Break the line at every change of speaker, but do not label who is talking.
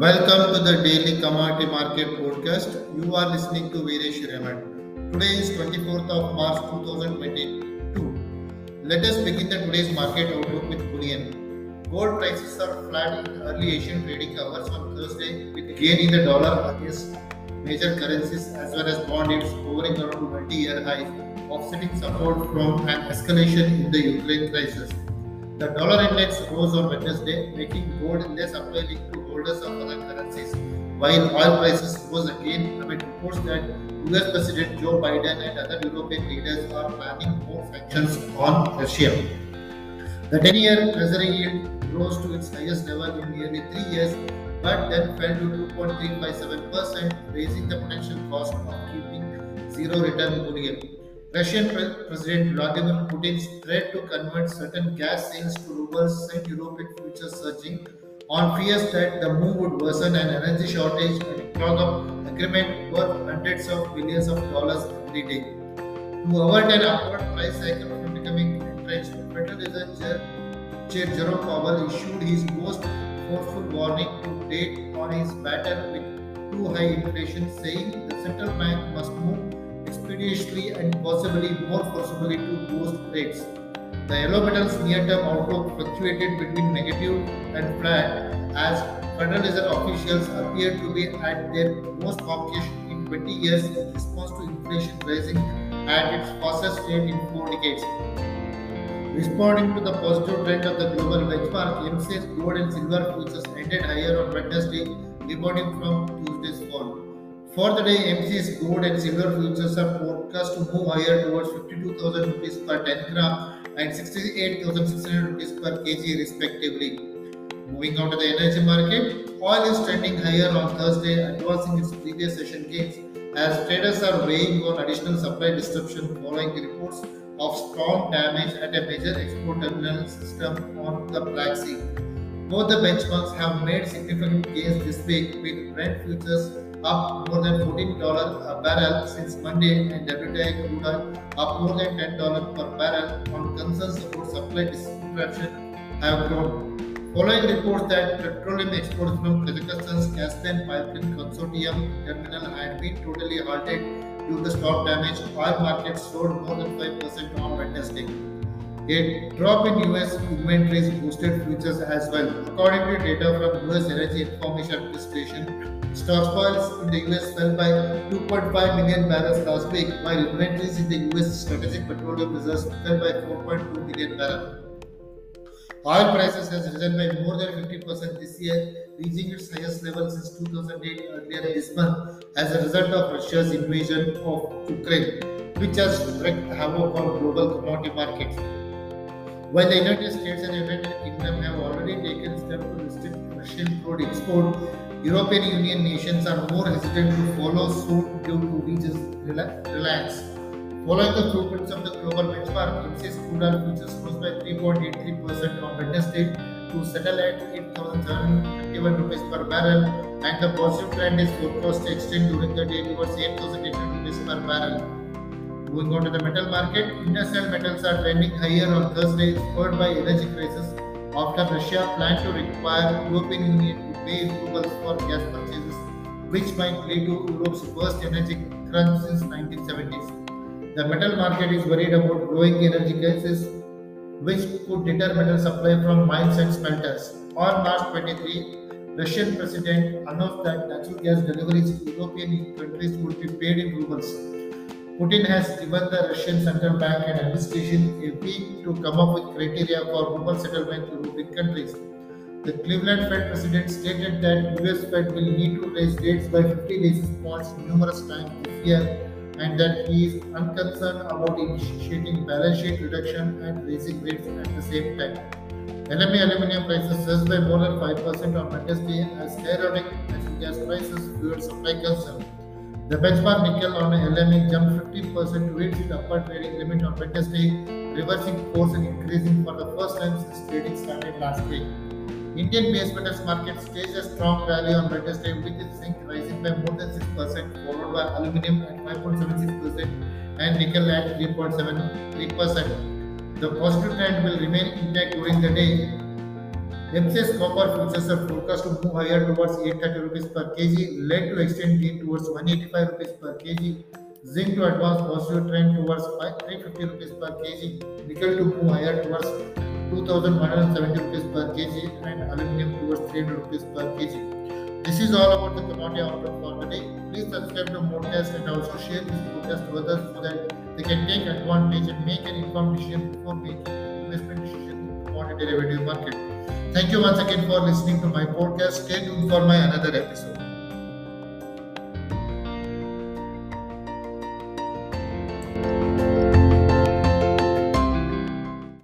Welcome to the daily commodity market podcast. You are listening to Veeresh Raman. Today is 24th of March 2022. Let us begin the today's market outlook with bullion. Gold prices are flat in early Asian trading hours on Thursday with gain in the dollar against major currencies as well as bond yields hovering around multi-year highs, offsetting support from an escalation in the Ukraine crisis. The dollar index rose on Wednesday, making gold less appealing to holders of other currencies, while oil prices rose again amid reports that US President Joe Biden and other European leaders are planning more sanctions on Russia. The 10 year Treasury yield rose to its highest level in nearly three years, but then fell to 2.357%, raising the potential cost of keeping zero return bullion. Russian President Vladimir Putin's threat to convert certain gas sales to rubles sent European futures surging on fears that the move would worsen an energy shortage and clog up agreement worth hundreds of billions of dollars every day. To avoid an upward price cycle from becoming entrenched, Federal Reserve Chair Jerome Powell issued his most forceful warning to date on his battle with too high inflation, saying the central bank must move expeditiously and possibly more forcibly to boost rates. The yellow metal's near-term outlook fluctuated between negative and flat as Federal Reserve officials appeared to be at their most hawkish in 20 years in response to inflation rising at its fastest rate in four decades. Responding to the positive trend of the global benchmark, MCX gold and silver futures ended higher on Wednesday, rebounding from Tuesday's fall. For the day, MCX gold and silver futures are forecast to move higher towards 52,000 rupees per 10 gram and 68,600 rupees per kg respectively. Moving on to the energy market, oil is trending higher on Thursday, advancing its previous session gains as traders are weighing on additional supply disruption following reports of strong damage at a major export terminal system on the Black Sea. Both the benchmarks have made significant gains this week, with Brent futures up more than $14 a barrel since Monday and WTI crude oil up more than $10 per barrel on concerns about supply disruption have grown. Following reports that petroleum exports from Kazakhstan's Caspian Pipeline Consortium terminal had been totally halted due to storm damage, oil markets soared more than 5% on Wednesday. A drop in US inventories boosted futures as well. According to data from US Energy Information Administration, stockpiles in the US fell by 2.5 million barrels last week, while inventories in the US strategic petroleum reserves fell by 4.2 million barrels. Oil prices has risen by more than 50% this year, reaching its highest level since 2008 earlier this month as a result of Russia's invasion of Ukraine, which has wreaked havoc on global commodity markets. While the United States and United Kingdom have already taken steps to restrict Russian crude export, European Union nations are more hesitant to follow suit due to region's reliance. Following the blueprints of the global benchmark, MCX crude oil futures rose by 3.83% on Wednesday to settle at 8,751 rupees per barrel, and the positive trend is forecast to extend during the day towards 8,800 rupees per barrel. Moving on to the metal market, industrial metals are trending higher on Thursday, spurred by energy crisis after Russia planned to require European Union to pay rubles for gas purchases, which might lead to Europe's worst energy crunch since 1970s. The metal market is worried about growing energy crisis, which could deter metal supply from mines and smelters. On March 23, Russian president announced that natural gas deliveries to European countries would be paid in rubles. Putin has given the Russian central bank and administration a week to come up with criteria for ruble settlement to European countries. The Cleveland Fed president stated that US Fed will need to raise rates by 50 basis points numerous times this year and that he is unconcerned about initiating balance sheet reduction and raising rates at the same time. LME aluminum prices surged by more than 5% on Wednesday as skyrocketing natural gas prices fueled supply concern. The benchmark nickel on LME jumped 15% to its upper trading limit on Wednesday, reversing course and increasing for the first time since trading started last week. Indian base metals market staged a strong rally on Wednesday with zinc rising by more than 6%, followed by aluminum at 5.76% and nickel at 3.73%. The positive trend will remain intact during the day MCX copper futures are forecast to move higher towards 830 rupees per kg, lead to extend gain towards 185 rupees per kg. Zinc to advance positive trend towards 350 rupees per kg. Nickel to move higher towards 2170 rupees per kg and aluminum towards 300 rupees per kg. This is all about the commodity outlook for today. Please subscribe to Modcast and also share this podcast to others so that they can take advantage and make an informed decision before making investment decision in the commodity derivative market. Thank you once again for listening to my podcast. Stay tuned for my another episode.